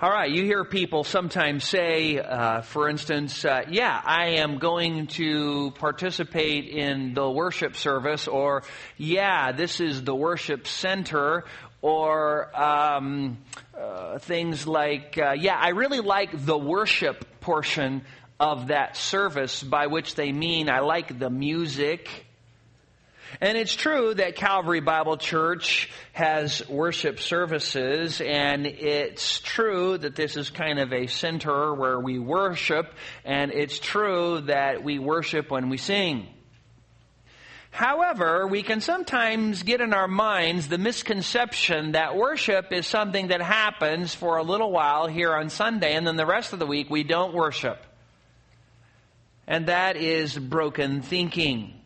All right, you hear people sometimes say, uh, for instance, uh, yeah, I am going to participate in the worship service, or yeah, this is the worship center, or um, uh, things like, uh, yeah, I really like the worship portion of that service, by which they mean I like the music and it's true that Calvary Bible Church has worship services, and it's true that this is kind of a center where we worship, and it's true that we worship when we sing. However, we can sometimes get in our minds the misconception that worship is something that happens for a little while here on Sunday, and then the rest of the week we don't worship. And that is broken thinking.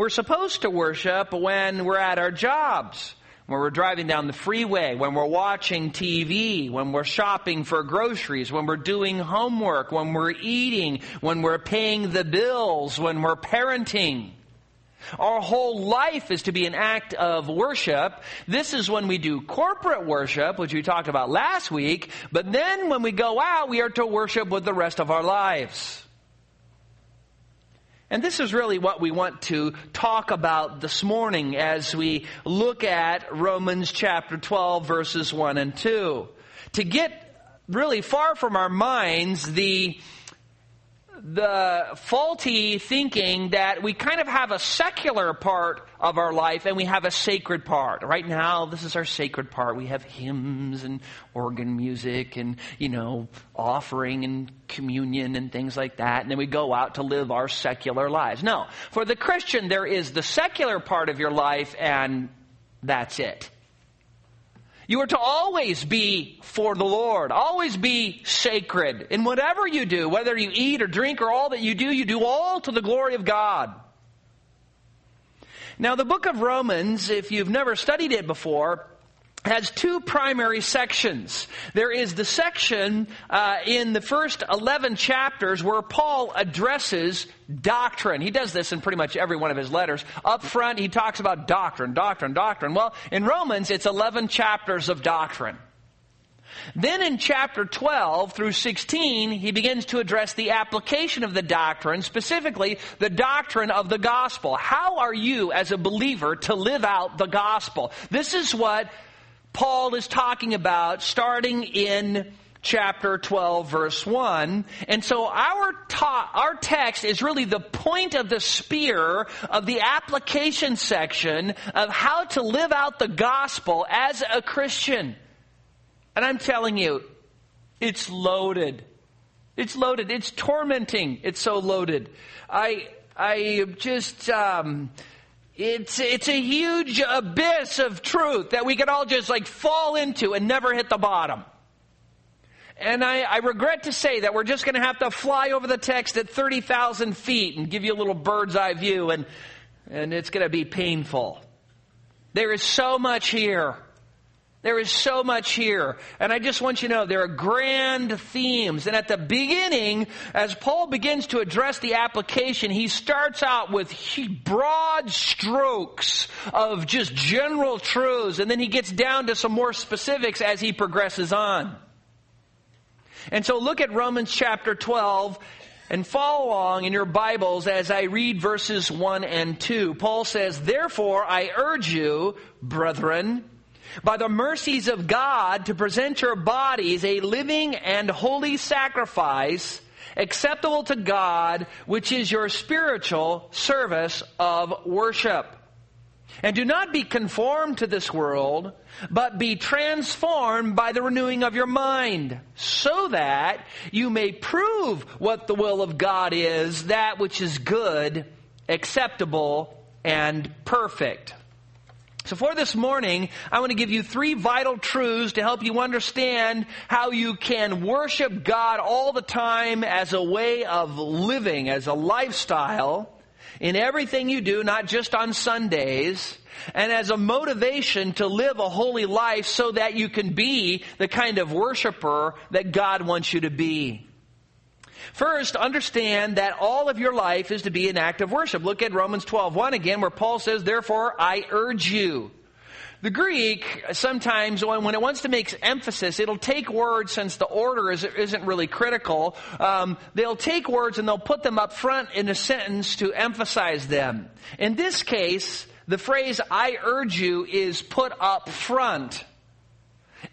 We're supposed to worship when we're at our jobs, when we're driving down the freeway, when we're watching TV, when we're shopping for groceries, when we're doing homework, when we're eating, when we're paying the bills, when we're parenting. Our whole life is to be an act of worship. This is when we do corporate worship, which we talked about last week, but then when we go out, we are to worship with the rest of our lives. And this is really what we want to talk about this morning as we look at Romans chapter 12 verses 1 and 2. To get really far from our minds the the faulty thinking that we kind of have a secular part of our life and we have a sacred part. Right now, this is our sacred part. We have hymns and organ music and, you know, offering and communion and things like that. And then we go out to live our secular lives. No. For the Christian, there is the secular part of your life and that's it. You are to always be for the Lord, always be sacred in whatever you do, whether you eat or drink or all that you do, you do all to the glory of God. Now, the book of Romans, if you've never studied it before, has two primary sections. There is the section uh, in the first 11 chapters where Paul addresses doctrine. He does this in pretty much every one of his letters. Up front, he talks about doctrine, doctrine, doctrine. Well, in Romans, it's 11 chapters of doctrine. Then in chapter 12 through 16, he begins to address the application of the doctrine, specifically the doctrine of the gospel. How are you as a believer to live out the gospel? This is what Paul is talking about starting in chapter 12 verse 1. And so our ta- our text is really the point of the spear of the application section of how to live out the gospel as a Christian. And I'm telling you, it's loaded. It's loaded. It's tormenting. It's so loaded. I I just um, it's, it's a huge abyss of truth that we could all just like fall into and never hit the bottom. And I, I regret to say that we're just going to have to fly over the text at 30,000 feet and give you a little bird's eye view, and, and it's going to be painful. There is so much here. There is so much here. And I just want you to know there are grand themes. And at the beginning, as Paul begins to address the application, he starts out with broad strokes of just general truths. And then he gets down to some more specifics as he progresses on. And so look at Romans chapter 12 and follow along in your Bibles as I read verses 1 and 2. Paul says, Therefore I urge you, brethren, by the mercies of God to present your bodies a living and holy sacrifice acceptable to God, which is your spiritual service of worship. And do not be conformed to this world, but be transformed by the renewing of your mind, so that you may prove what the will of God is, that which is good, acceptable, and perfect. So for this morning, I want to give you three vital truths to help you understand how you can worship God all the time as a way of living, as a lifestyle in everything you do, not just on Sundays, and as a motivation to live a holy life so that you can be the kind of worshiper that God wants you to be. First, understand that all of your life is to be an act of worship. Look at Romans 12, 1 again, where Paul says, Therefore, I urge you. The Greek, sometimes when it wants to make emphasis, it'll take words, since the order is, isn't really critical, um, they'll take words and they'll put them up front in a sentence to emphasize them. In this case, the phrase, I urge you, is put up front.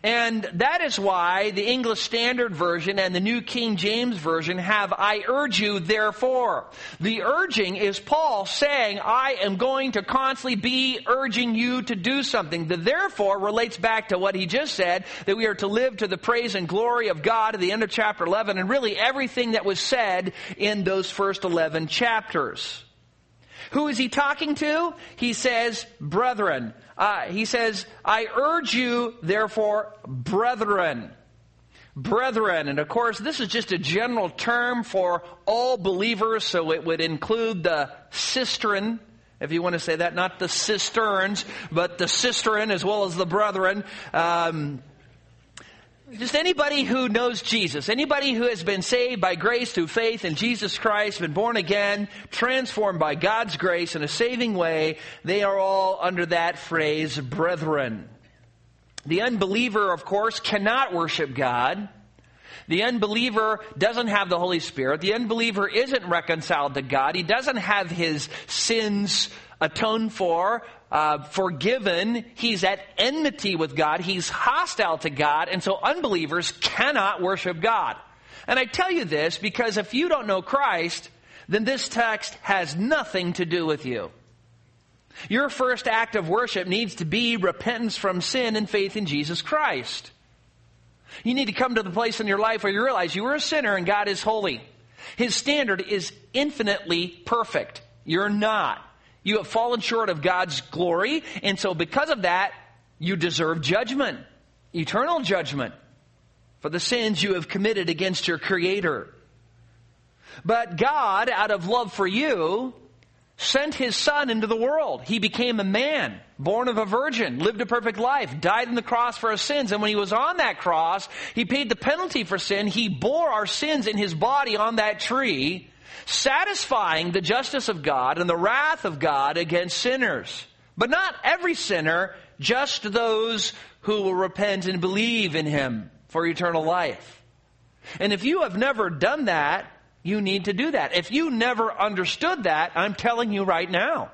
And that is why the English Standard Version and the New King James Version have, I urge you, therefore. The urging is Paul saying, I am going to constantly be urging you to do something. The therefore relates back to what he just said, that we are to live to the praise and glory of God at the end of chapter 11, and really everything that was said in those first 11 chapters. Who is he talking to? He says, brethren. Uh, he says, I urge you, therefore, brethren. Brethren. And of course, this is just a general term for all believers, so it would include the sistren, if you want to say that, not the cisterns, but the sistren as well as the brethren. Um, just anybody who knows Jesus, anybody who has been saved by grace through faith in Jesus Christ, been born again, transformed by God's grace in a saving way, they are all under that phrase, brethren. The unbeliever, of course, cannot worship God. The unbeliever doesn't have the Holy Spirit. The unbeliever isn't reconciled to God. He doesn't have his sins atoned for uh, forgiven, he's at enmity with God, he's hostile to God, and so unbelievers cannot worship God. And I tell you this because if you don't know Christ, then this text has nothing to do with you. Your first act of worship needs to be repentance from sin and faith in Jesus Christ. You need to come to the place in your life where you realize you are a sinner and God is holy. His standard is infinitely perfect. You're not. You have fallen short of God's glory, and so because of that, you deserve judgment, eternal judgment, for the sins you have committed against your Creator. But God, out of love for you, sent His Son into the world. He became a man, born of a virgin, lived a perfect life, died on the cross for our sins, and when He was on that cross, He paid the penalty for sin. He bore our sins in His body on that tree, satisfying the justice of God and the wrath of God against sinners. But not every sinner, just those who will repent and believe in Him for eternal life. And if you have never done that, you need to do that. If you never understood that, I'm telling you right now.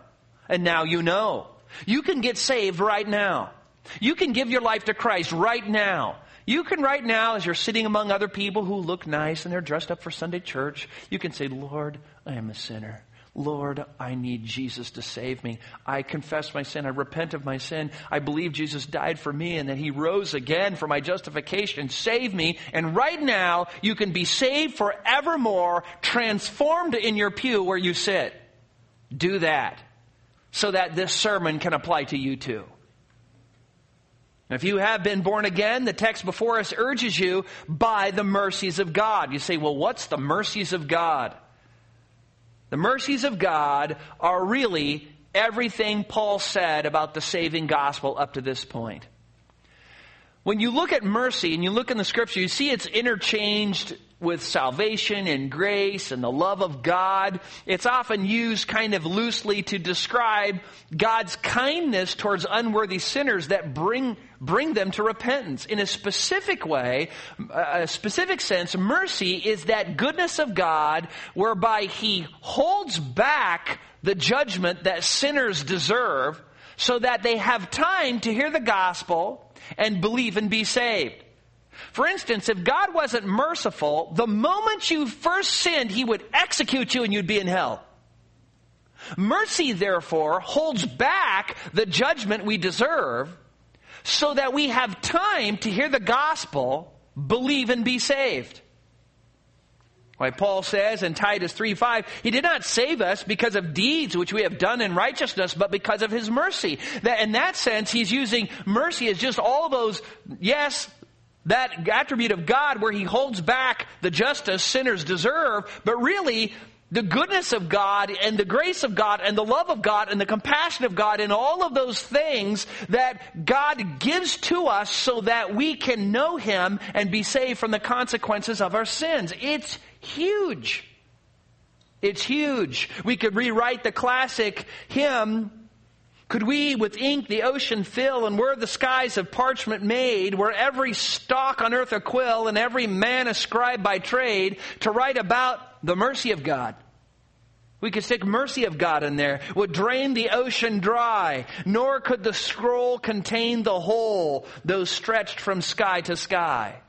And now you know. You can get saved right now. You can give your life to Christ right now. You can right now, as you're sitting among other people who look nice and they're dressed up for Sunday church, you can say, Lord, I am a sinner. Lord, I need Jesus to save me. I confess my sin. I repent of my sin. I believe Jesus died for me and that he rose again for my justification. Save me. And right now, you can be saved forevermore, transformed in your pew where you sit. Do that so that this sermon can apply to you too. If you have been born again, the text before us urges you by the mercies of God. You say, well, what's the mercies of God? The mercies of God are really everything Paul said about the saving gospel up to this point. When you look at mercy and you look in the scripture, you see it's interchanged with salvation and grace and the love of God. It's often used kind of loosely to describe God's kindness towards unworthy sinners that bring, bring them to repentance. In a specific way, a specific sense, mercy is that goodness of God whereby He holds back the judgment that sinners deserve so that they have time to hear the gospel and believe and be saved. For instance, if God wasn't merciful, the moment you first sinned, He would execute you and you'd be in hell. Mercy, therefore, holds back the judgment we deserve so that we have time to hear the gospel, believe, and be saved. Why Paul says in Titus 3 5, He did not save us because of deeds which we have done in righteousness, but because of His mercy. That in that sense, He's using mercy as just all those, yes, that attribute of God where He holds back the justice sinners deserve, but really, the goodness of God and the grace of God and the love of God and the compassion of God and all of those things that God gives to us so that we can know Him and be saved from the consequences of our sins. It's huge. It's huge. We could rewrite the classic hymn Could we with ink the ocean fill and were the skies of parchment made, were every stalk on earth a quill and every man a scribe by trade to write about the mercy of God? We could stick mercy of God in there, would drain the ocean dry, nor could the scroll contain the whole, though stretched from sky to sky.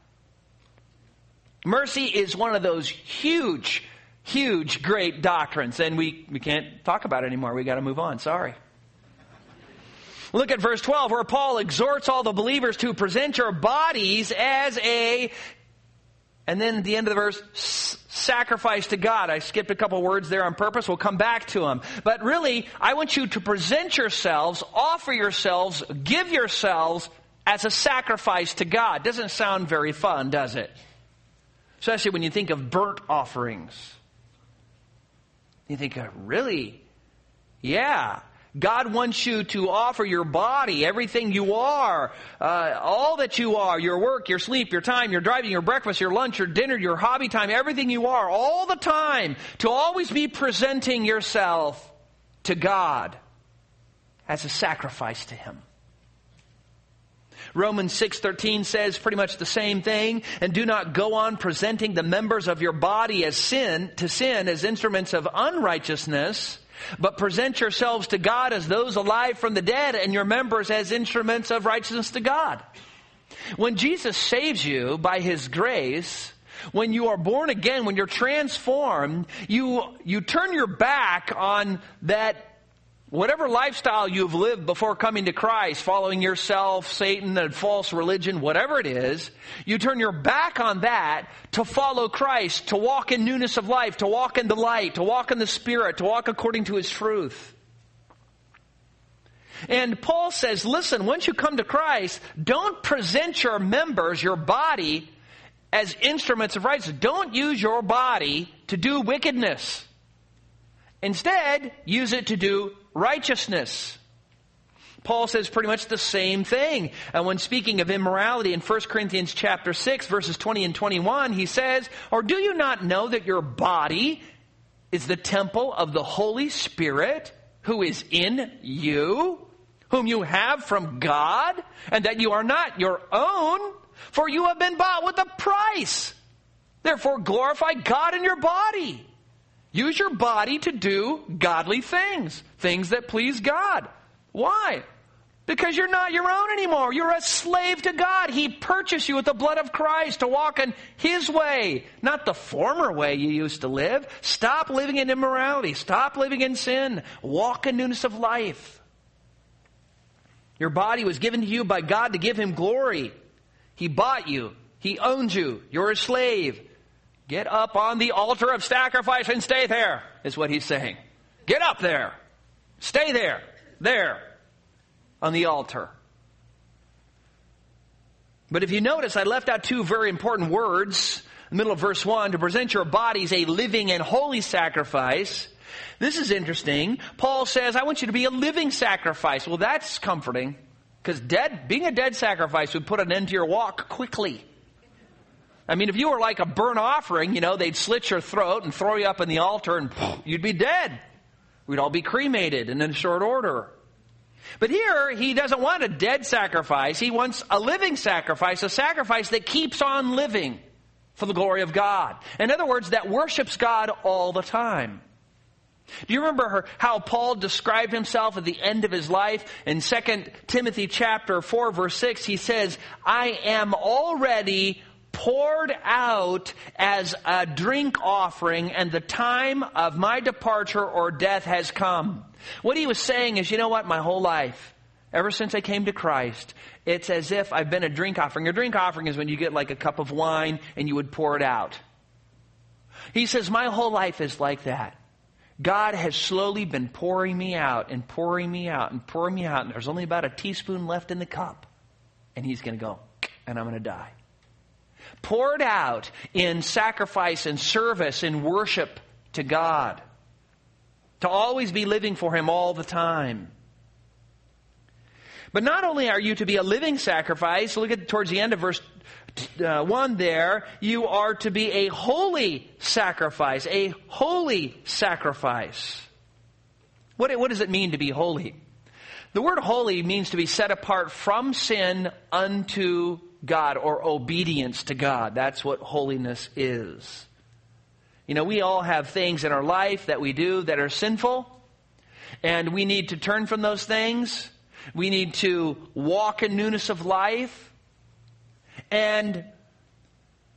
Mercy is one of those huge, huge, great doctrines, and we, we can't talk about it anymore. We gotta move on. Sorry. Look at verse 12 where Paul exhorts all the believers to present your bodies as a and then at the end of the verse, sacrifice to God. I skipped a couple words there on purpose. We'll come back to them. But really, I want you to present yourselves, offer yourselves, give yourselves as a sacrifice to God. Doesn't sound very fun, does it? Especially when you think of burnt offerings. You think, really? Yeah. God wants you to offer your body, everything you are, uh, all that you are, your work, your sleep, your time, your driving, your breakfast, your lunch, your dinner, your hobby time, everything you are, all the time, to always be presenting yourself to God as a sacrifice to Him. Romans 6:13 says pretty much the same thing and do not go on presenting the members of your body as sin to sin as instruments of unrighteousness but present yourselves to God as those alive from the dead and your members as instruments of righteousness to God. When Jesus saves you by His grace, when you are born again, when you're transformed, you, you turn your back on that Whatever lifestyle you've lived before coming to Christ, following yourself, Satan, and false religion, whatever it is, you turn your back on that to follow Christ, to walk in newness of life, to walk in the light, to walk in the Spirit, to walk according to His truth. And Paul says, listen, once you come to Christ, don't present your members, your body, as instruments of righteousness. Don't use your body to do wickedness. Instead, use it to do righteousness. Paul says pretty much the same thing. And when speaking of immorality in 1 Corinthians chapter 6 verses 20 and 21, he says, Or do you not know that your body is the temple of the Holy Spirit who is in you, whom you have from God, and that you are not your own, for you have been bought with a price. Therefore glorify God in your body. Use your body to do godly things, things that please God. Why? Because you're not your own anymore. You're a slave to God. He purchased you with the blood of Christ to walk in His way, not the former way you used to live. Stop living in immorality. Stop living in sin. Walk in newness of life. Your body was given to you by God to give Him glory. He bought you. He owns you. You're a slave. Get up on the altar of sacrifice and stay there, is what he's saying. Get up there. Stay there. There. On the altar. But if you notice, I left out two very important words in the middle of verse 1 to present your bodies a living and holy sacrifice. This is interesting. Paul says, I want you to be a living sacrifice. Well, that's comforting because dead, being a dead sacrifice would put an end to your walk quickly. I mean, if you were like a burnt offering, you know, they'd slit your throat and throw you up in the altar and you'd be dead. We'd all be cremated and in short order. But here, he doesn't want a dead sacrifice. He wants a living sacrifice, a sacrifice that keeps on living for the glory of God. In other words, that worships God all the time. Do you remember how Paul described himself at the end of his life? In 2 Timothy chapter 4 verse 6, he says, I am already poured out as a drink offering and the time of my departure or death has come. What he was saying is, you know what, my whole life, ever since I came to Christ, it's as if I've been a drink offering. A drink offering is when you get like a cup of wine and you would pour it out. He says, my whole life is like that. God has slowly been pouring me out and pouring me out and pouring me out, and there's only about a teaspoon left in the cup. And he's going to go, and I'm going to die poured out in sacrifice and service and worship to God. To always be living for Him all the time. But not only are you to be a living sacrifice, look at towards the end of verse uh, 1 there, you are to be a holy sacrifice, a holy sacrifice. What, what does it mean to be holy? The word holy means to be set apart from sin unto God or obedience to God. That's what holiness is. You know, we all have things in our life that we do that are sinful, and we need to turn from those things. We need to walk in newness of life. And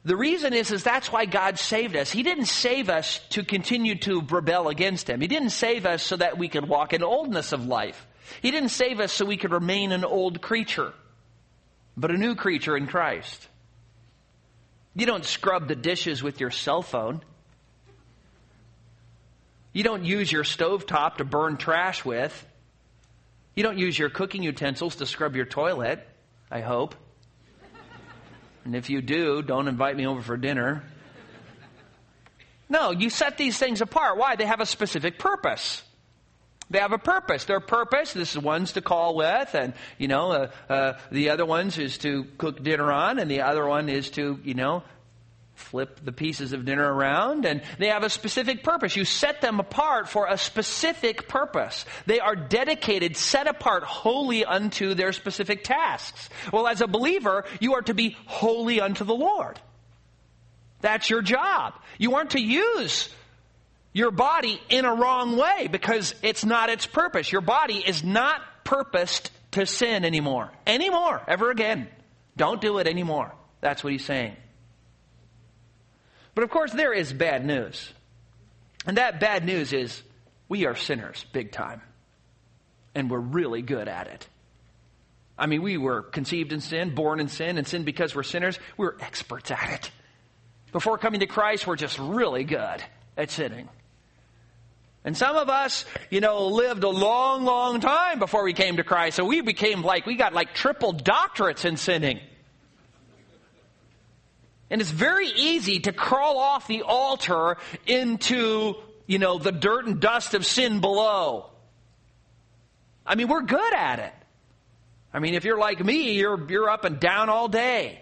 the reason is, is that's why God saved us. He didn't save us to continue to rebel against Him. He didn't save us so that we could walk in oldness of life. He didn't save us so we could remain an old creature, but a new creature in Christ. You don't scrub the dishes with your cell phone. You don't use your stovetop to burn trash with. You don't use your cooking utensils to scrub your toilet, I hope. And if you do, don't invite me over for dinner. No, you set these things apart. Why? They have a specific purpose. They have a purpose. Their purpose, this is one's to call with, and, you know, uh, uh, the other one's is to cook dinner on, and the other one is to, you know, flip the pieces of dinner around, and they have a specific purpose. You set them apart for a specific purpose. They are dedicated, set apart wholly unto their specific tasks. Well, as a believer, you are to be holy unto the Lord. That's your job. You aren't to use your body in a wrong way because it's not its purpose. Your body is not purposed to sin anymore. Anymore. Ever again. Don't do it anymore. That's what he's saying. But of course, there is bad news. And that bad news is we are sinners, big time. And we're really good at it. I mean, we were conceived in sin, born in sin, and sin because we're sinners. We're experts at it. Before coming to Christ, we're just really good at sinning. And some of us, you know, lived a long, long time before we came to Christ. So we became like, we got like triple doctorates in sinning. And it's very easy to crawl off the altar into, you know, the dirt and dust of sin below. I mean, we're good at it. I mean, if you're like me, you're, you're up and down all day.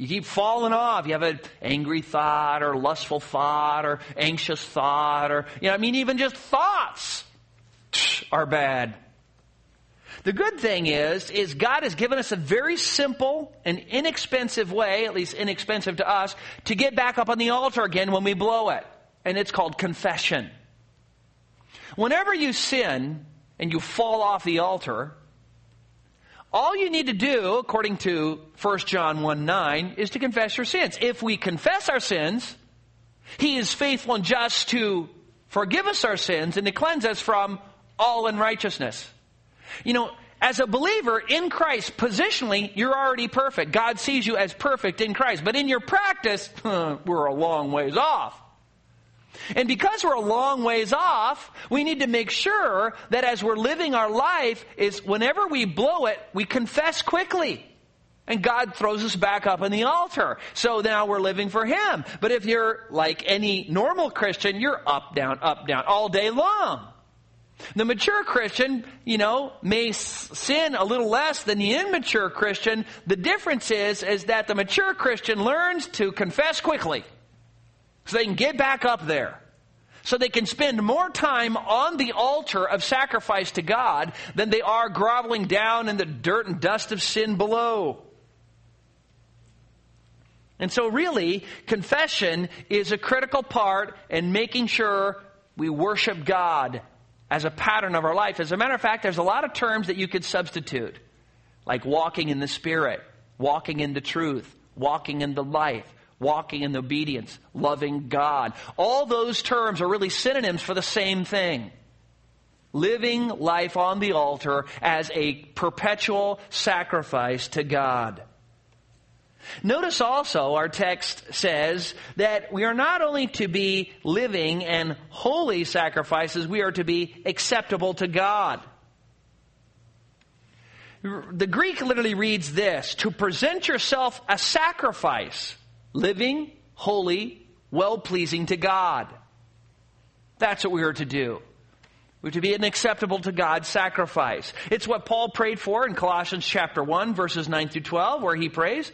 You keep falling off. You have an angry thought or lustful thought or anxious thought or, you know, I mean, even just thoughts are bad. The good thing is, is God has given us a very simple and inexpensive way, at least inexpensive to us, to get back up on the altar again when we blow it. And it's called confession. Whenever you sin and you fall off the altar, all you need to do, according to 1 John 1 9, is to confess your sins. If we confess our sins, He is faithful and just to forgive us our sins and to cleanse us from all unrighteousness. You know, as a believer in Christ, positionally, you're already perfect. God sees you as perfect in Christ. But in your practice, we're a long ways off. And because we're a long ways off, we need to make sure that as we're living our life is whenever we blow it, we confess quickly. And God throws us back up on the altar. So now we're living for Him. But if you're like any normal Christian, you're up, down, up, down all day long. The mature Christian, you know, may sin a little less than the immature Christian. The difference is, is that the mature Christian learns to confess quickly so they can get back up there. So they can spend more time on the altar of sacrifice to God than they are groveling down in the dirt and dust of sin below. And so really, confession is a critical part in making sure we worship God as a pattern of our life. As a matter of fact, there's a lot of terms that you could substitute, like walking in the Spirit, walking in the truth, walking in the life, walking in obedience, loving God. All those terms are really synonyms for the same thing. Living life on the altar as a perpetual sacrifice to God. Notice also our text says that we are not only to be living and holy sacrifices, we are to be acceptable to God. The Greek literally reads this to present yourself a sacrifice living, holy, well pleasing to God. That's what we are to do. We're to be an acceptable to God sacrifice. It's what Paul prayed for in Colossians chapter 1, verses 9 through 12, where he prays,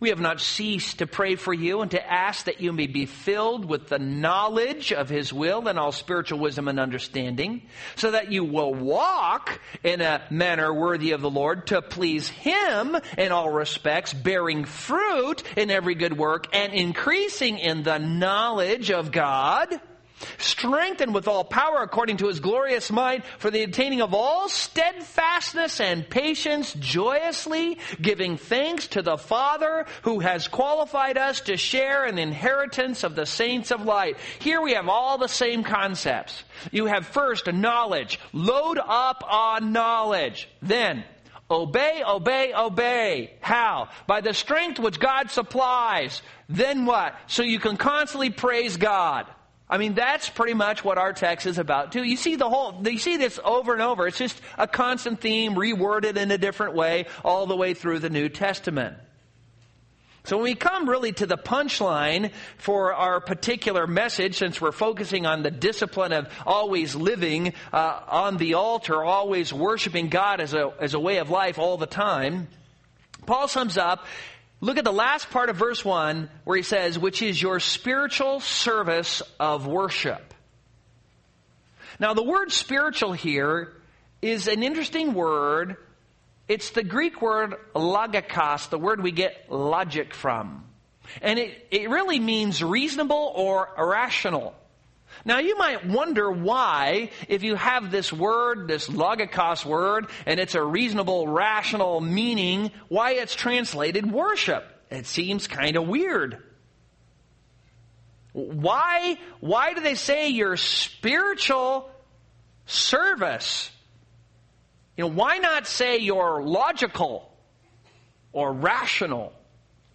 We have not ceased to pray for you and to ask that you may be filled with the knowledge of His will and all spiritual wisdom and understanding, so that you will walk in a manner worthy of the Lord to please Him in all respects, bearing fruit in every good work and increasing in the knowledge of God strengthened with all power according to his glorious might for the attaining of all steadfastness and patience joyously giving thanks to the Father who has qualified us to share in the inheritance of the saints of light. Here we have all the same concepts. You have first knowledge. Load up on knowledge. Then Obey, obey, obey. How? By the strength which God supplies. Then what? So you can constantly praise God. I mean, that's pretty much what our text is about too. You see the whole, you see this over and over. It's just a constant theme reworded in a different way all the way through the New Testament. So when we come really to the punchline for our particular message, since we're focusing on the discipline of always living uh, on the altar, always worshiping God as a, as a way of life all the time, Paul sums up Look at the last part of verse 1 where he says, which is your spiritual service of worship. Now, the word spiritual here is an interesting word. It's the Greek word logikos, the word we get logic from. And it, it really means reasonable or irrational. Now you might wonder why, if you have this word, this logikos word, and it's a reasonable, rational meaning, why it's translated worship. It seems kind of weird. Why, why do they say your spiritual service? You know, why not say your logical or rational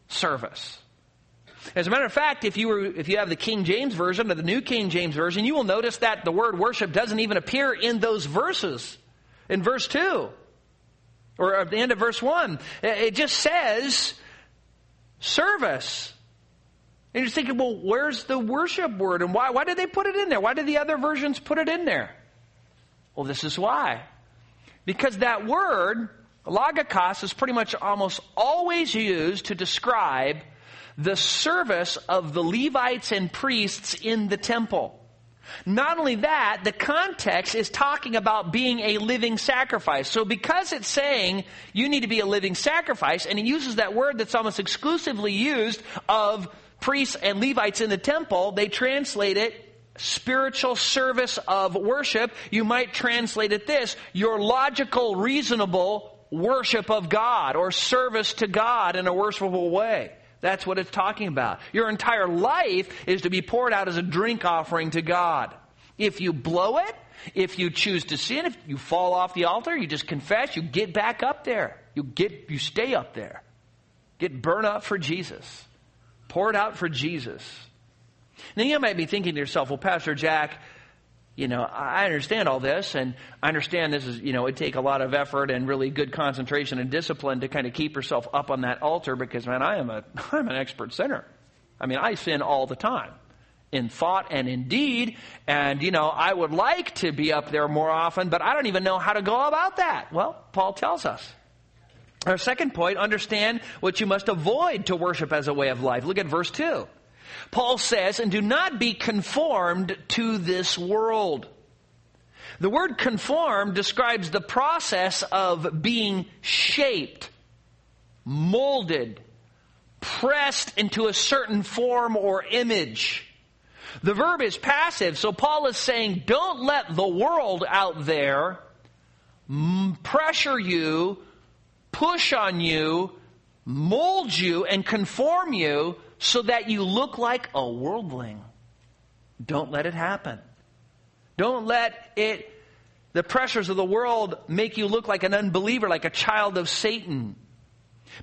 service? As a matter of fact, if you were, if you have the King James Version or the New King James Version, you will notice that the word worship doesn't even appear in those verses. In verse 2. Or at the end of verse 1. It just says service. And you're thinking, well, where's the worship word? And why, why did they put it in there? Why did the other versions put it in there? Well, this is why. Because that word, logikos, is pretty much almost always used to describe the service of the Levites and priests in the temple. Not only that, the context is talking about being a living sacrifice. So because it's saying you need to be a living sacrifice, and it uses that word that's almost exclusively used of priests and Levites in the temple, they translate it spiritual service of worship. You might translate it this, your logical, reasonable worship of God or service to God in a worshipful way. That's what it's talking about. Your entire life is to be poured out as a drink offering to God. If you blow it, if you choose to sin, if you fall off the altar, you just confess, you get back up there. You get, you stay up there. Get burned up for Jesus. Pour it out for Jesus. Now you might be thinking to yourself, well, Pastor Jack, you know, I understand all this, and I understand this is, you know, it take a lot of effort and really good concentration and discipline to kind of keep yourself up on that altar because, man, I am a, I'm an expert sinner. I mean, I sin all the time in thought and in deed, and, you know, I would like to be up there more often, but I don't even know how to go about that. Well, Paul tells us. Our second point, understand what you must avoid to worship as a way of life. Look at verse 2. Paul says, and do not be conformed to this world. The word conform describes the process of being shaped, molded, pressed into a certain form or image. The verb is passive, so Paul is saying, don't let the world out there pressure you, push on you, mold you, and conform you so that you look like a worldling. Don't let it happen. Don't let it, the pressures of the world make you look like an unbeliever, like a child of Satan.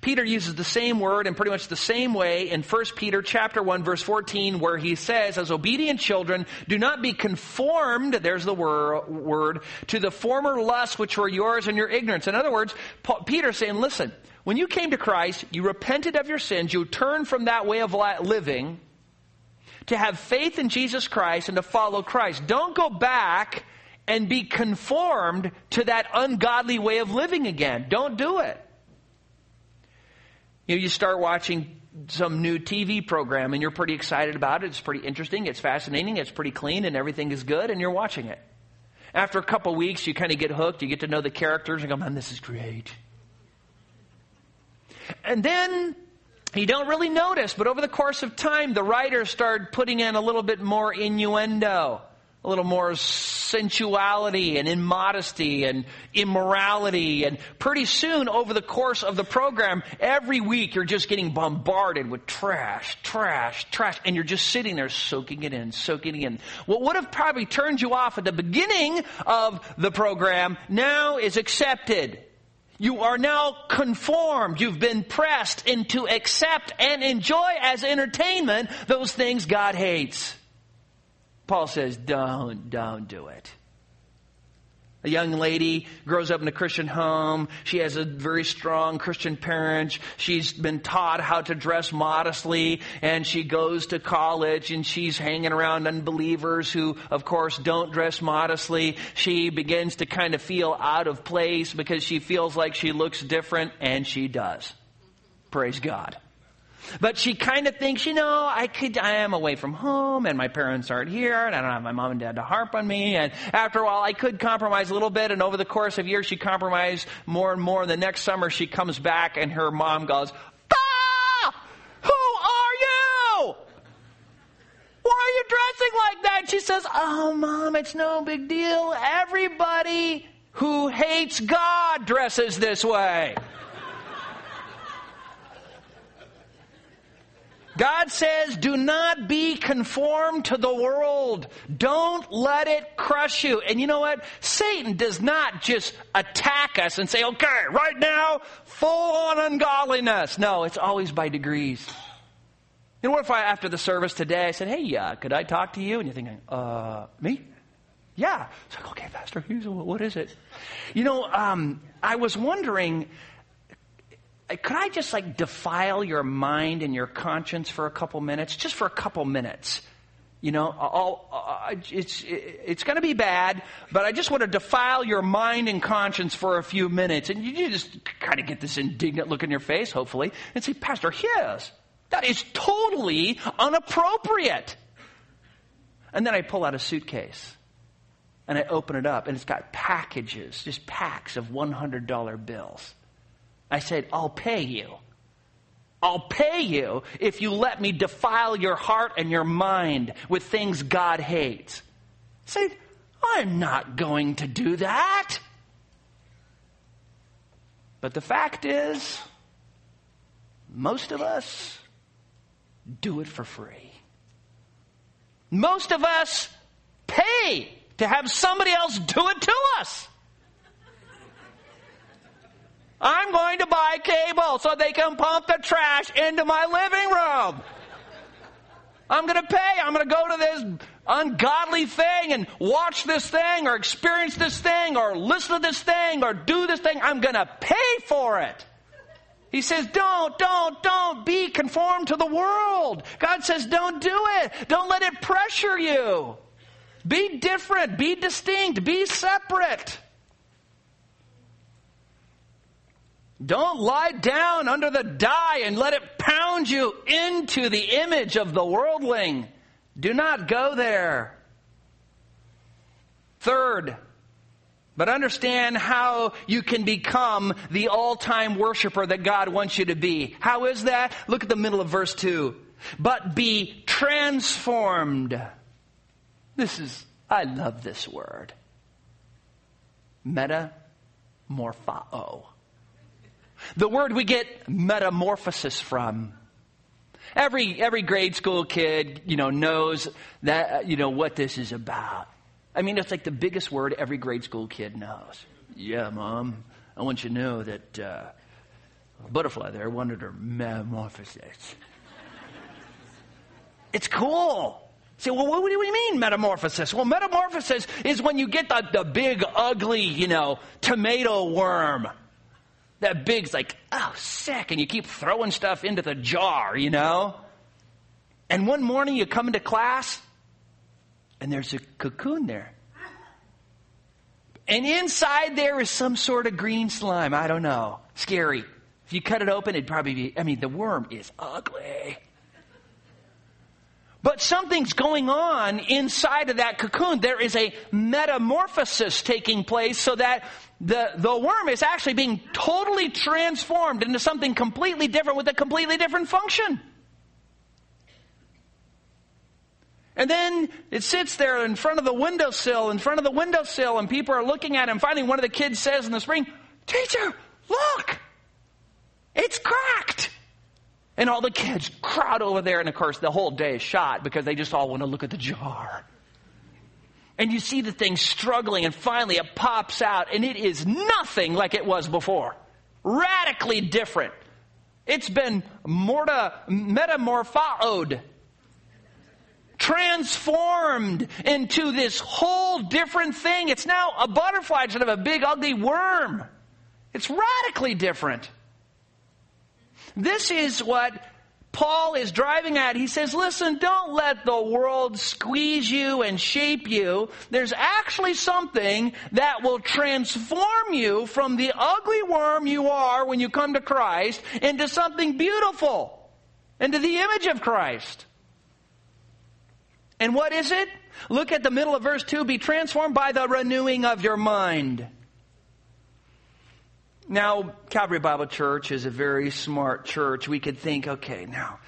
Peter uses the same word in pretty much the same way in 1 Peter chapter 1 verse 14 where he says, as obedient children, do not be conformed, there's the wor- word, to the former lusts which were yours in your ignorance. In other words, Paul, Peter's saying, listen, when you came to Christ, you repented of your sins, you turned from that way of living to have faith in Jesus Christ and to follow Christ. Don't go back and be conformed to that ungodly way of living again. Don't do it. You, know, you start watching some new TV program and you're pretty excited about it. It's pretty interesting. It's fascinating. It's pretty clean and everything is good and you're watching it. After a couple weeks, you kind of get hooked. You get to know the characters and go, man, this is great. And then you don't really notice, but over the course of time, the writers started putting in a little bit more innuendo, a little more sensuality and immodesty and immorality. And pretty soon, over the course of the program, every week you're just getting bombarded with trash, trash, trash, and you're just sitting there soaking it in, soaking it in. What would have probably turned you off at the beginning of the program now is accepted. You are now conformed. You've been pressed into accept and enjoy as entertainment those things God hates. Paul says, don't, don't do it. A young lady grows up in a Christian home. She has a very strong Christian parent. She's been taught how to dress modestly and she goes to college and she's hanging around unbelievers who, of course, don't dress modestly. She begins to kind of feel out of place because she feels like she looks different and she does. Praise God. But she kind of thinks, you know, I could, I am away from home and my parents aren't here and I don't have my mom and dad to harp on me. And after a while, I could compromise a little bit. And over the course of years, she compromised more and more. And the next summer, she comes back and her mom goes, Ah! Who are you? Why are you dressing like that? She says, Oh, mom, it's no big deal. Everybody who hates God dresses this way. God says, do not be conformed to the world. Don't let it crush you. And you know what? Satan does not just attack us and say, okay, right now, full on ungodliness. No, it's always by degrees. You know, what if I, after the service today, I said, hey, uh, could I talk to you? And you're thinking, uh, me? Yeah. It's like, okay, Pastor Hughes, what is it? You know, um, I was wondering, Uh, could I just like defile your mind and your conscience for a couple minutes? Just for a couple minutes. You know, I'll, I'll, it's, it's going to be bad, but I just want to defile your mind and conscience for a few minutes. And you just kind of get this indignant look in your face, hopefully, and say, Pastor, yes, that is totally inappropriate. And then I pull out a suitcase and I open it up, and it's got packages, just packs of $100 bills. I said, I'll pay you. I'll pay you if you let me defile your heart and your mind with things God hates. Say, I'm not going to do that. But the fact is, most of us do it for free. Most of us pay to have somebody else do it to us. I'm going to buy cable so they can pump the trash into my living room. I'm going to pay. I'm going to go to this ungodly thing and watch this thing or experience this thing or listen to this thing or do this thing. I'm going to pay for it. He says, don't, don't, don't be conformed to the world. God says, don't do it. Don't let it pressure you. Be different. Be distinct. Be separate. Don't lie down under the die and let it pound you into the image of the worldling. Do not go there. Third, but understand how you can become the all-time worshiper that God wants you to be. How is that? Look at the middle of verse 2. But be transformed. This is, I love this word. Metamorphao the word we get metamorphosis from. Every, every grade school kid, you know, knows that, you know, what this is about. I mean, it's like the biggest word every grade school kid knows. Yeah, mom, I want you to know that, uh, butterfly there wanted her metamorphosis. it's cool. Say, well, what do we mean metamorphosis? Well, metamorphosis is when you get the, the big, ugly, you know, tomato worm that big's like, oh, sick. And you keep throwing stuff into the jar, you know? And one morning you come into class and there's a cocoon there. And inside there is some sort of green slime. I don't know. Scary. If you cut it open, it'd probably be, I mean, the worm is ugly. But something's going on inside of that cocoon. There is a metamorphosis taking place so that the, the worm is actually being totally transformed into something completely different with a completely different function. And then it sits there in front of the windowsill, in front of the windowsill, and people are looking at it. And finally, one of the kids says in the spring, Teacher, look! It's cracked! And all the kids crowd over there, and of course, the whole day is shot because they just all want to look at the jar. And you see the thing struggling, and finally it pops out, and it is nothing like it was before. Radically different. It's been morta, metamorphosed transformed into this whole different thing. It's now a butterfly instead of a big ugly worm. It's radically different. This is what Paul is driving at. He says, listen, don't let the world squeeze you and shape you. There's actually something that will transform you from the ugly worm you are when you come to Christ into something beautiful, into the image of Christ. And what is it? Look at the middle of verse 2 be transformed by the renewing of your mind. Now, Calvary Bible Church is a very smart church. We could think, okay, now,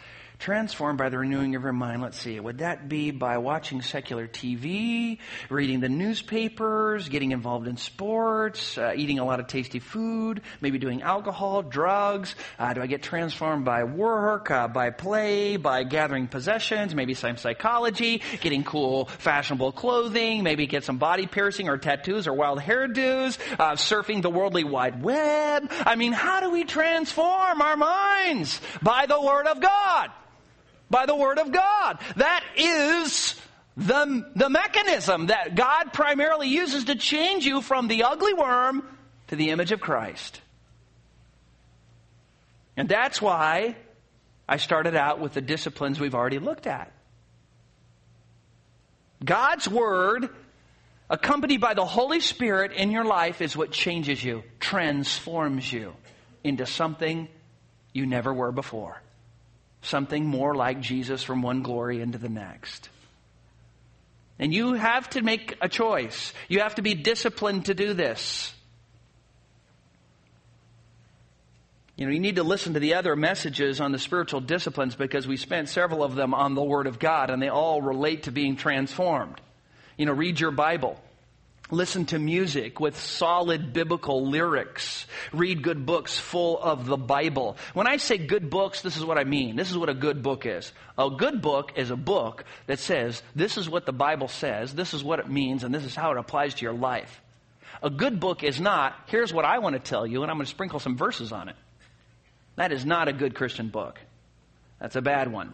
transformed by the renewing of your mind. Let's see. Would that be by watching secular TV, reading the newspapers, getting involved in sports, uh, eating a lot of tasty food, maybe doing alcohol, drugs? Uh, do I get transformed by work, uh, by play, by gathering possessions, maybe some psychology, getting cool, fashionable clothing, maybe get some body piercing or tattoos or wild hairdos, uh, surfing the worldly wide web? I mean, how do we transform our minds? By the Word of God by the Word of God. That is the, the mechanism that God primarily uses to change you from the ugly worm to the image of Christ. And that's why I started out with the disciplines we've already looked at. God's Word, accompanied by the Holy Spirit in your life, is what changes you, transforms you into something you never were before something more like Jesus from one glory into the next. And you have to make a choice. You have to be disciplined to do this. You know, you need to listen to the other messages on the spiritual disciplines because we spent several of them on the Word of God and they all relate to being transformed. You know, read your Bible. Listen to music with solid biblical lyrics. Read good books full of the Bible. When I say good books, this is what I mean. This is what a good book is. A good book is a book that says, this is what the Bible says, this is what it means, and this is how it applies to your life. A good book is not, here's what I want to tell you, and I'm going to sprinkle some verses on it. That is not a good Christian book. That's a bad one.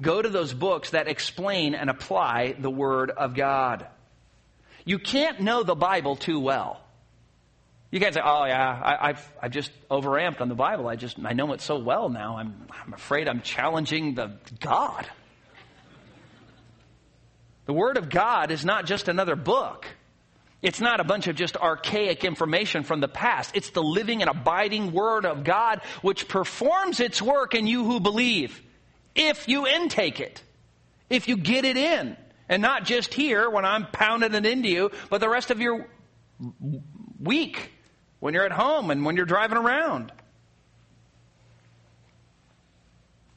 Go to those books that explain and apply the Word of God. You can't know the Bible too well. You guys say, oh yeah, I, have I've just overamped on the Bible. I just, I know it so well now. I'm, I'm afraid I'm challenging the God. The Word of God is not just another book. It's not a bunch of just archaic information from the past. It's the living and abiding Word of God which performs its work in you who believe. If you intake it. If you get it in. And not just here when I'm pounding it into you, but the rest of your week when you're at home and when you're driving around.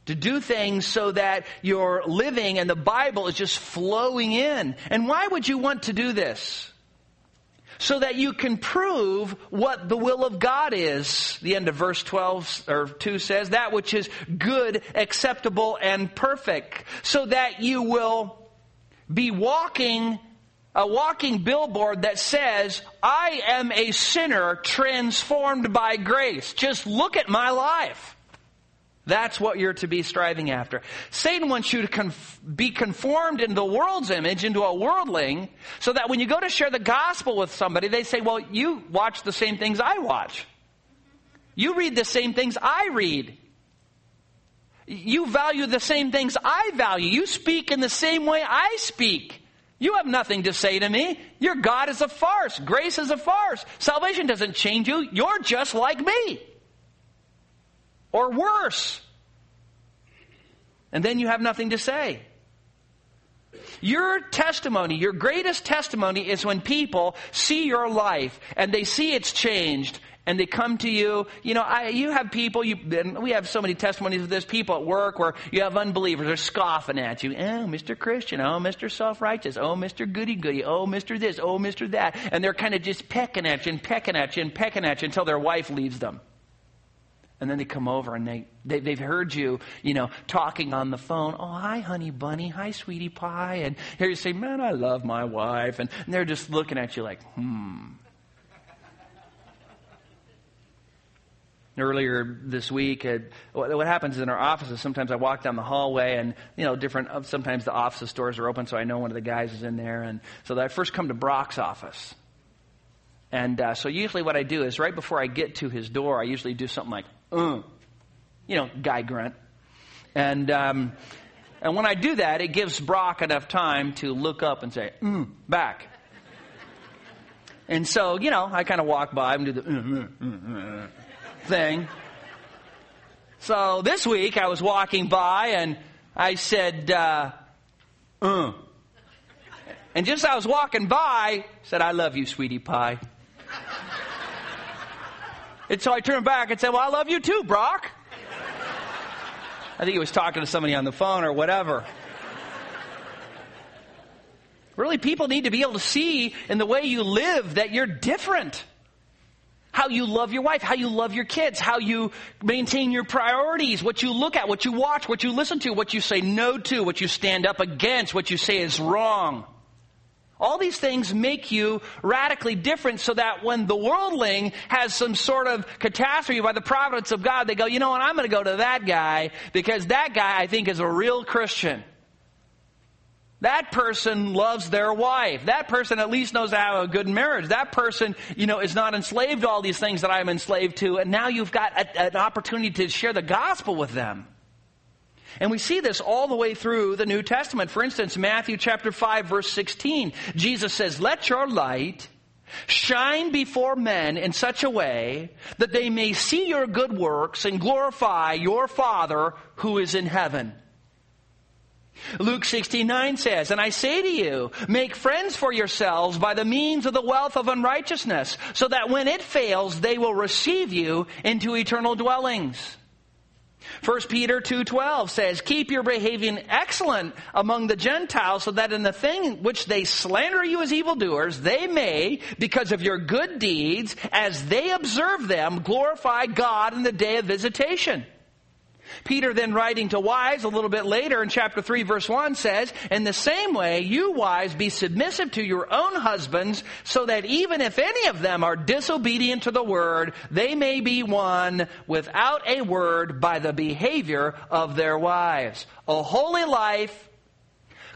To do things so that your living and the Bible is just flowing in. And why would you want to do this? so that you can prove what the will of God is. The end of verse 12 or 2 says, that which is good, acceptable, and perfect, so that you will be walking a walking billboard that says, I am a sinner transformed by grace. Just look at my life. That's what you're to be striving after. Satan wants you to conf- be conformed in the world's image, into a worldling, so that when you go to share the gospel with somebody, they say, well, you watch the same things I watch. You read the same things I read. You value the same things I value. You speak in the same way I speak. You have nothing to say to me. Your God is a farce. Grace is a farce. Salvation doesn't change you. You're just like me. or worse. And then you have nothing to say. Your testimony, your greatest testimony is when people see your life and they see it's changed and they come to you. You know, I, you have people, you, we have so many testimonies of this, people at work where you have unbelievers, they're scoffing at you. Oh, Mr. Christian. Oh, Mr. Self-Righteous. Oh, Mr. Goody Goody. Oh, Mr. this. Oh, Mr. that. And they're kind of just pecking at you and pecking at you and pecking at you until their wife leaves them. And then they come over and they, they, they've heard you, you know, talking on the phone. Oh, hi, honey bunny. Hi, sweetie pie. And here you say, man, I love my wife. And, and they're just looking at you like, hmm. Earlier this week, At, what happens in our offices, sometimes I walk down the hallway and, you know, different, uh, sometimes the office doors are open, so I know one of the guys is in there. And so I first come to Brock's office. And uh, so usually what I do is right before I get to his door, I usually do something like, uh, you know, guy grunt. And, um, and when I do that, it gives Brock enough time to look up and say, mm, back. And so, you know, I kind of walk by and do the mm, mm, thing. So this week I was walking by and I said, uh, uh. And just as I was walking by, said, I love you, sweetie pie. And so I turned back and said, Well, I love you too, Brock. I think he was talking to somebody on the phone or whatever. Really, people need to be able to see in the way you live that you're different. How you love your wife, how you love your kids, how you maintain your priorities, what you look at, what you watch, what you listen to, what you say no to, what you stand up against, what you say is wrong. All these things make you radically different so that when the worldling has some sort of catastrophe by the providence of God, they go, you know what, I'm going to go to that guy because that guy I think is a real Christian. That person loves their wife. That person at least knows how to have a good marriage. That person, you know, is not enslaved to all these things that I'm enslaved to. And now you've got a, an opportunity to share the gospel with them. And we see this all the way through the New Testament. For instance, Matthew chapter 5 verse 16, Jesus says, let your light shine before men in such a way that they may see your good works and glorify your Father who is in heaven. Luke 69 says, And I say to you, make friends for yourselves by the means of the wealth of unrighteousness, so that when it fails, they will receive you into eternal dwellings. 1 Peter 2:12 says, "Keep your behaving excellent among the Gentiles so that in the thing which they slander you as evildoers, they may, because of your good deeds, as they observe them, glorify God in the day of visitation." Peter then writing to wives a little bit later in chapter 3 verse 1 says, In the same way, you wives be submissive to your own husbands, so that even if any of them are disobedient to the word, they may be won without a word by the behavior of their wives. A holy life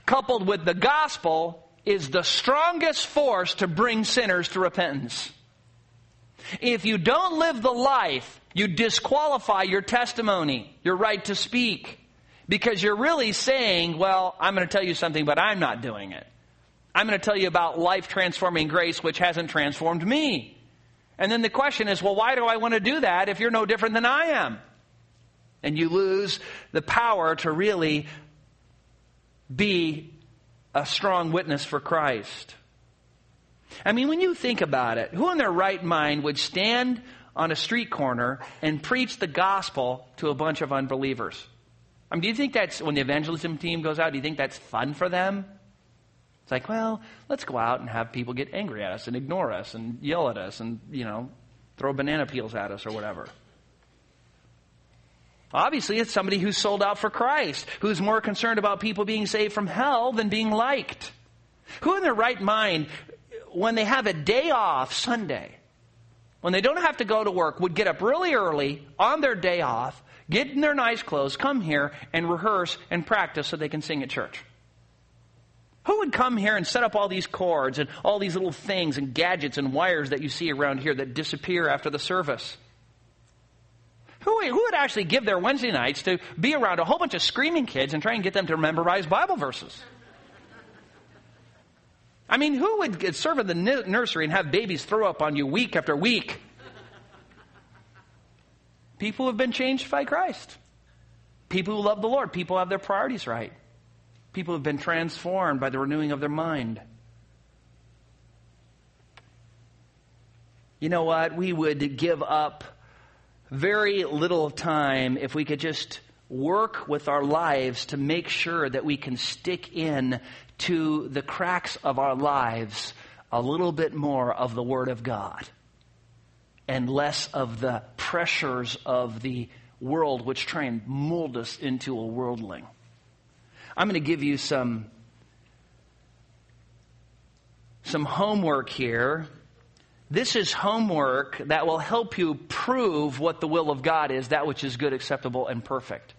coupled with the gospel is the strongest force to bring sinners to repentance. If you don't live the life, you disqualify your testimony, your right to speak. Because you're really saying, well, I'm going to tell you something, but I'm not doing it. I'm going to tell you about life transforming grace, which hasn't transformed me. And then the question is, well, why do I want to do that if you're no different than I am? And you lose the power to really be a strong witness for Christ. I mean, when you think about it, who in their right mind would stand on a street corner and preach the gospel to a bunch of unbelievers? I mean, do you think that's, when the evangelism team goes out, do you think that's fun for them? It's like, well, let's go out and have people get angry at us and ignore us and yell at us and, you know, throw banana peels at us or whatever. Obviously, it's somebody who's sold out for Christ, who's more concerned about people being saved from hell than being liked. Who in their right mind when they have a day off Sunday, when they don't have to go to work, would get up really early on their day off, get in their nice clothes, come here and rehearse and practice so they can sing at church. Who would come here and set up all these cords and all these little things and gadgets and wires that you see around here that disappear after the service? Who, who would actually give their Wednesday nights to be around a whole bunch of screaming kids and try and get them to memorize Bible verses? I mean, who would serve in the nursery and have babies throw up on you week after week? People have been changed by Christ. People who love the Lord. People have their priorities right. People have been transformed by the renewing of their mind. You know what? We would give up very little time if we could just work with our lives to make sure that we can stick in to the cracks of our lives a little bit more of the Word of God and less of the pressures of the world which try and mold us into a worldling. I'm going to give you some, some homework here. This is homework that will help you prove what the will of God is, that which is good, acceptable, and perfect.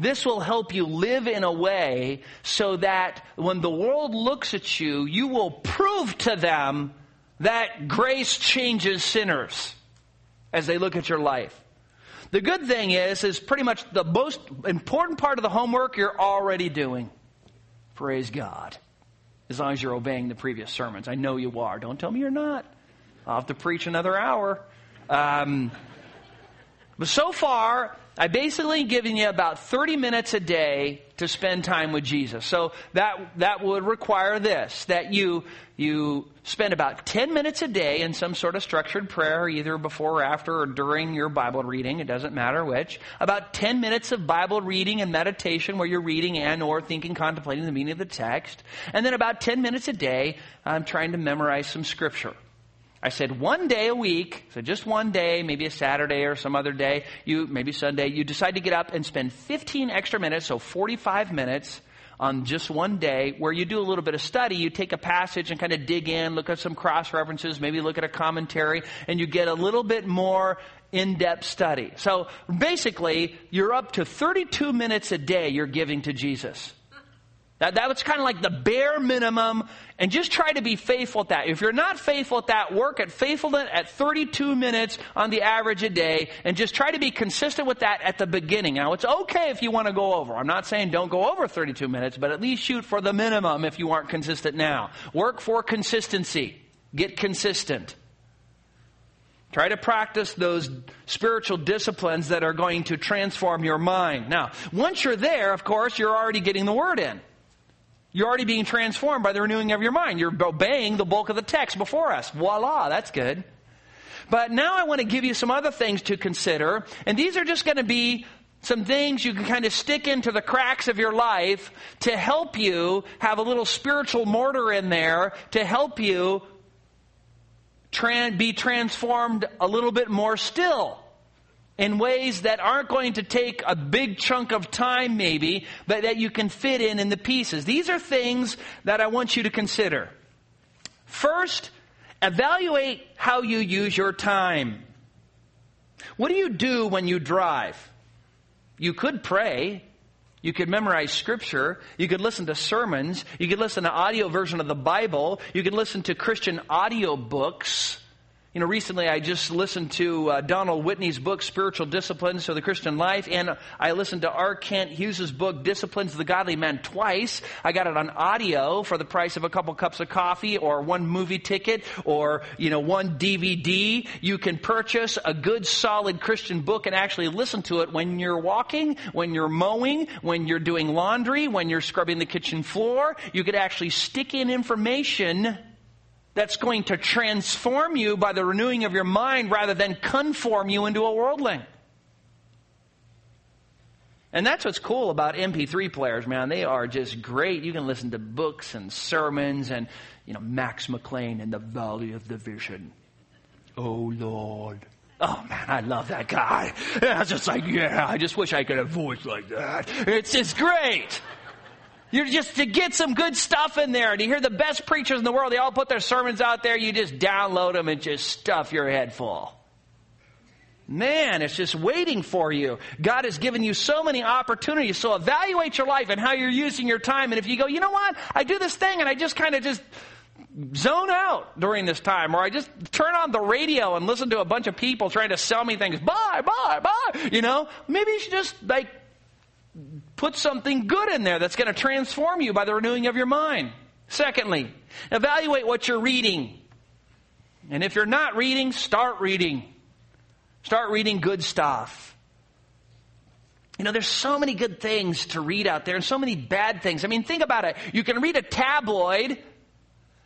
This will help you live in a way so that when the world looks at you, you will prove to them that grace changes sinners as they look at your life. The good thing is, is pretty much the most important part of the homework you're already doing. Praise God. As long as you're obeying the previous sermons. I know you are. Don't tell me you're not. I'll have to preach another hour. Um, but so far, I basically given you about 30 minutes a day to spend time with Jesus. So that, that would require this, that you, you spend about 10 minutes a day in some sort of structured prayer, either before or after or during your Bible reading. It doesn't matter which. About 10 minutes of Bible reading and meditation where you're reading and or thinking, contemplating the meaning of the text. And then about 10 minutes a day, I'm trying to memorize some scripture. I said one day a week, so just one day, maybe a Saturday or some other day, you, maybe Sunday, you decide to get up and spend 15 extra minutes, so 45 minutes on just one day where you do a little bit of study. You take a passage and kind of dig in, look at some cross references, maybe look at a commentary, and you get a little bit more in-depth study. So basically, you're up to 32 minutes a day you're giving to Jesus. That, that's kind of like the bare minimum, and just try to be faithful at that. If you're not faithful at that, work at faithfulness at 32 minutes on the average a day, and just try to be consistent with that at the beginning. Now, it's okay if you want to go over. I'm not saying don't go over 32 minutes, but at least shoot for the minimum if you aren't consistent now. Work for consistency. Get consistent. Try to practice those spiritual disciplines that are going to transform your mind. Now, once you're there, of course, you're already getting the word in. You're already being transformed by the renewing of your mind. You're obeying the bulk of the text before us. Voila, that's good. But now I want to give you some other things to consider, and these are just going to be some things you can kind of stick into the cracks of your life to help you have a little spiritual mortar in there to help you be transformed a little bit more still in ways that aren't going to take a big chunk of time maybe, but that you can fit in in the pieces. These are things that I want you to consider. First, evaluate how you use your time. What do you do when you drive? You could pray. You could memorize scripture. You could listen to sermons. You could listen to audio version of the Bible. You could listen to Christian audio books. You know, recently I just listened to uh, Donald Whitney's book, Spiritual Disciplines for the Christian Life, and I listened to R. Kent Hughes' book, Disciplines of the Godly Man, twice. I got it on audio for the price of a couple cups of coffee or one movie ticket or, you know, one DVD. You can purchase a good, solid Christian book and actually listen to it when you're walking, when you're mowing, when you're doing laundry, when you're scrubbing the kitchen floor. You could actually stick in information that's going to transform you by the renewing of your mind rather than conform you into a worldling. And that's what's cool about MP3 players, man. They are just great. You can listen to books and sermons and, you know, Max McLean and the Valley of the Vision. Oh, Lord. Oh man, I love that guy. Yeah, it's just like, yeah, I just wish I could have a voice like that. It's just great. You're just to get some good stuff in there. To hear the best preachers in the world, they all put their sermons out there. You just download them and just stuff your head full. Man, it's just waiting for you. God has given you so many opportunities. So evaluate your life and how you're using your time. And if you go, you know what? I do this thing and I just kind of just zone out during this time, or I just turn on the radio and listen to a bunch of people trying to sell me things. Buy, buy, buy. You know, maybe you should just like put something good in there that's going to transform you by the renewing of your mind. Secondly, evaluate what you're reading. And if you're not reading, start reading. Start reading good stuff. You know, there's so many good things to read out there and so many bad things. I mean, think about it. You can read a tabloid,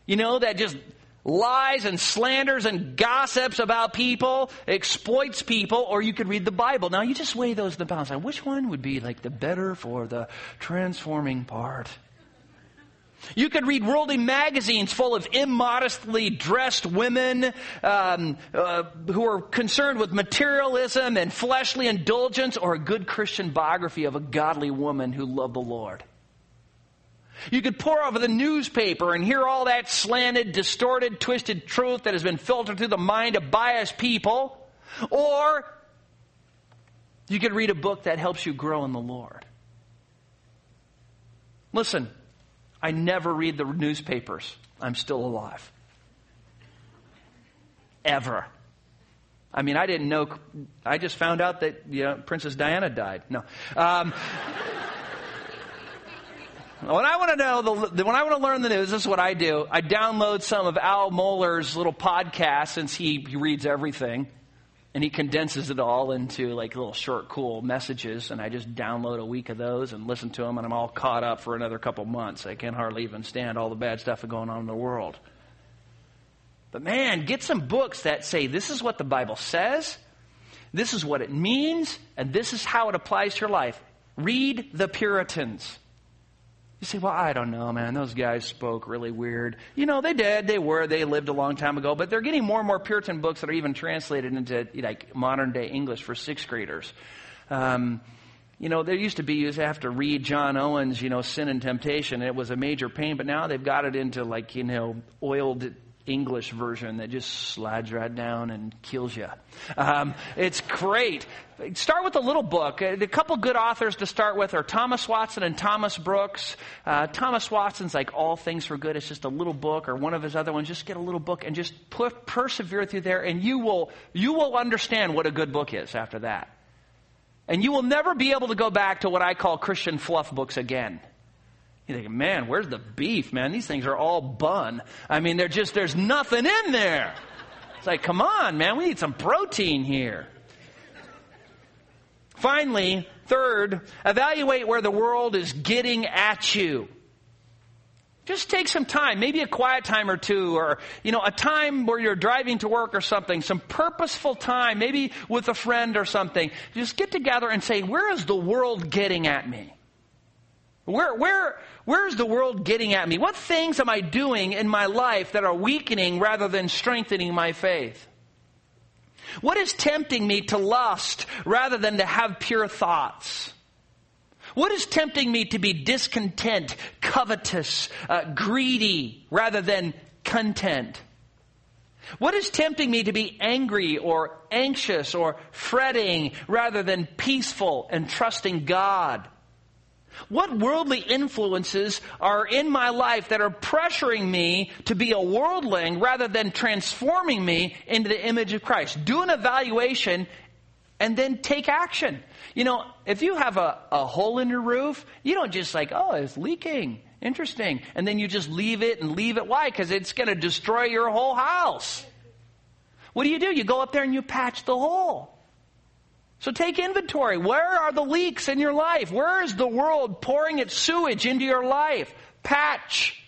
you know, that just lies and slanders and gossips about people, exploits people, or you could read the Bible. Now you just weigh those in the balance. Now, which one would be like the better for the transforming part? You could read worldly magazines full of immodestly dressed women um, uh, who are concerned with materialism and fleshly indulgence, or a good Christian biography of a godly woman who loved the Lord. You could pore over the newspaper and hear all that slanted, distorted, twisted truth that has been filtered through the mind of biased people. Or you could read a book that helps you grow in the Lord. Listen, I never read the newspapers. I'm still alive. Ever. I mean, I didn't know. I just found out that you know, Princess Diana died. No. Um, when I want to know, the, when I want to learn the news, this is what I do. I download some of Al Mohler's little podcast since he, he reads everything. And he condenses it all into like little short, cool messages. And I just download a week of those and listen to them. And I'm all caught up for another couple months. I can hardly even stand all the bad stuff going on in the world. But man, get some books that say this is what the Bible says, this is what it means, and this is how it applies to your life. Read the Puritans. You say, well, I don't know, man. Those guys spoke really weird. You know, they did. They were. They lived a long time ago. But they're getting more and more Puritan books that are even translated into like modern day English for sixth graders. Um, you know, there used to be, you used to have to read John Owen's, you know, Sin and Temptation. And it was a major pain, but now they've got it into like, you know, oiled English version that just slides right down and kills you. Um, it's great. Start with a little book. A uh, couple good authors to start with are Thomas Watson and Thomas Brooks. Uh, Thomas Watson's like All Things for Good. It's just a little book, or one of his other ones. Just get a little book and just persevere through there, and you will you will understand what a good book is after that. And you will never be able to go back to what I call Christian fluff books again. You think, man, where's the beef, man? These things are all bun. I mean, they're just, there's nothing in there. It's like, come on, man, we need some protein here. Finally, third, evaluate where the world is getting at you. Just take some time, maybe a quiet time or two, or, you know, a time where you're driving to work or something, some purposeful time, maybe with a friend or something. Just get together and say, where is the world getting at me? Where, where, where's the world getting at me? What things am I doing in my life that are weakening rather than strengthening my faith? What is tempting me to lust rather than to have pure thoughts? What is tempting me to be discontent, covetous, uh, greedy rather than content? What is tempting me to be angry or anxious or fretting rather than peaceful and trusting God? What worldly influences are in my life that are pressuring me to be a worldling rather than transforming me into the image of Christ? Do an evaluation and then take action. You know, if you have a, a hole in your roof, you don't just like, oh, it's leaking. Interesting. And then you just leave it and leave it. Why? Because it's going to destroy your whole house. What do you do? You go up there and you patch the hole. So take inventory. Where are the leaks in your life? Where is the world pouring its sewage into your life? Patch.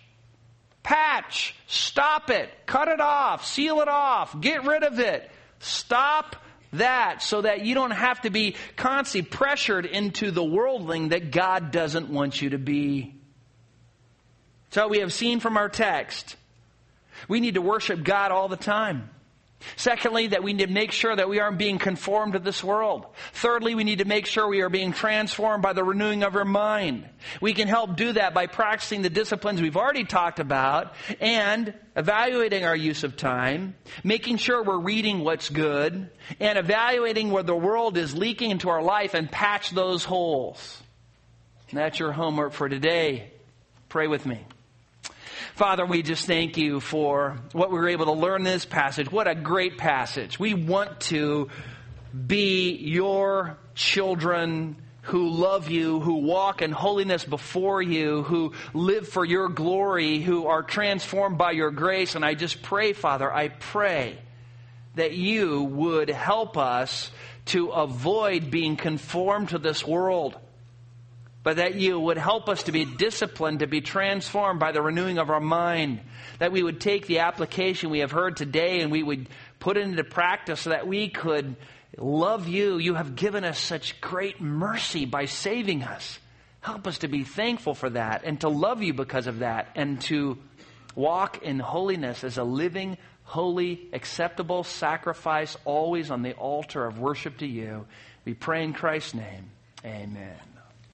Patch. Stop it. Cut it off. Seal it off. Get rid of it. Stop that so that you don't have to be constantly pressured into the worldling that God doesn't want you to be. So we have seen from our text. We need to worship God all the time. Secondly, that we need to make sure that we aren't being conformed to this world. Thirdly, we need to make sure we are being transformed by the renewing of our mind. We can help do that by practicing the disciplines we've already talked about and evaluating our use of time, making sure we're reading what's good, and evaluating where the world is leaking into our life and patch those holes. And that's your homework for today. Pray with me. Father, we just thank you for what we were able to learn this passage. What a great passage. We want to be your children who love you, who walk in holiness before you, who live for your glory, who are transformed by your grace. And I just pray, Father, I pray that you would help us to avoid being conformed to this world, but that you would help us to be disciplined, to be transformed by the renewing of our mind, that we would take the application we have heard today and we would put it into practice so that we could love you. You have given us such great mercy by saving us. Help us to be thankful for that and to love you because of that and to walk in holiness as a living, holy, acceptable sacrifice always on the altar of worship to you. We pray in Christ's name. Amen.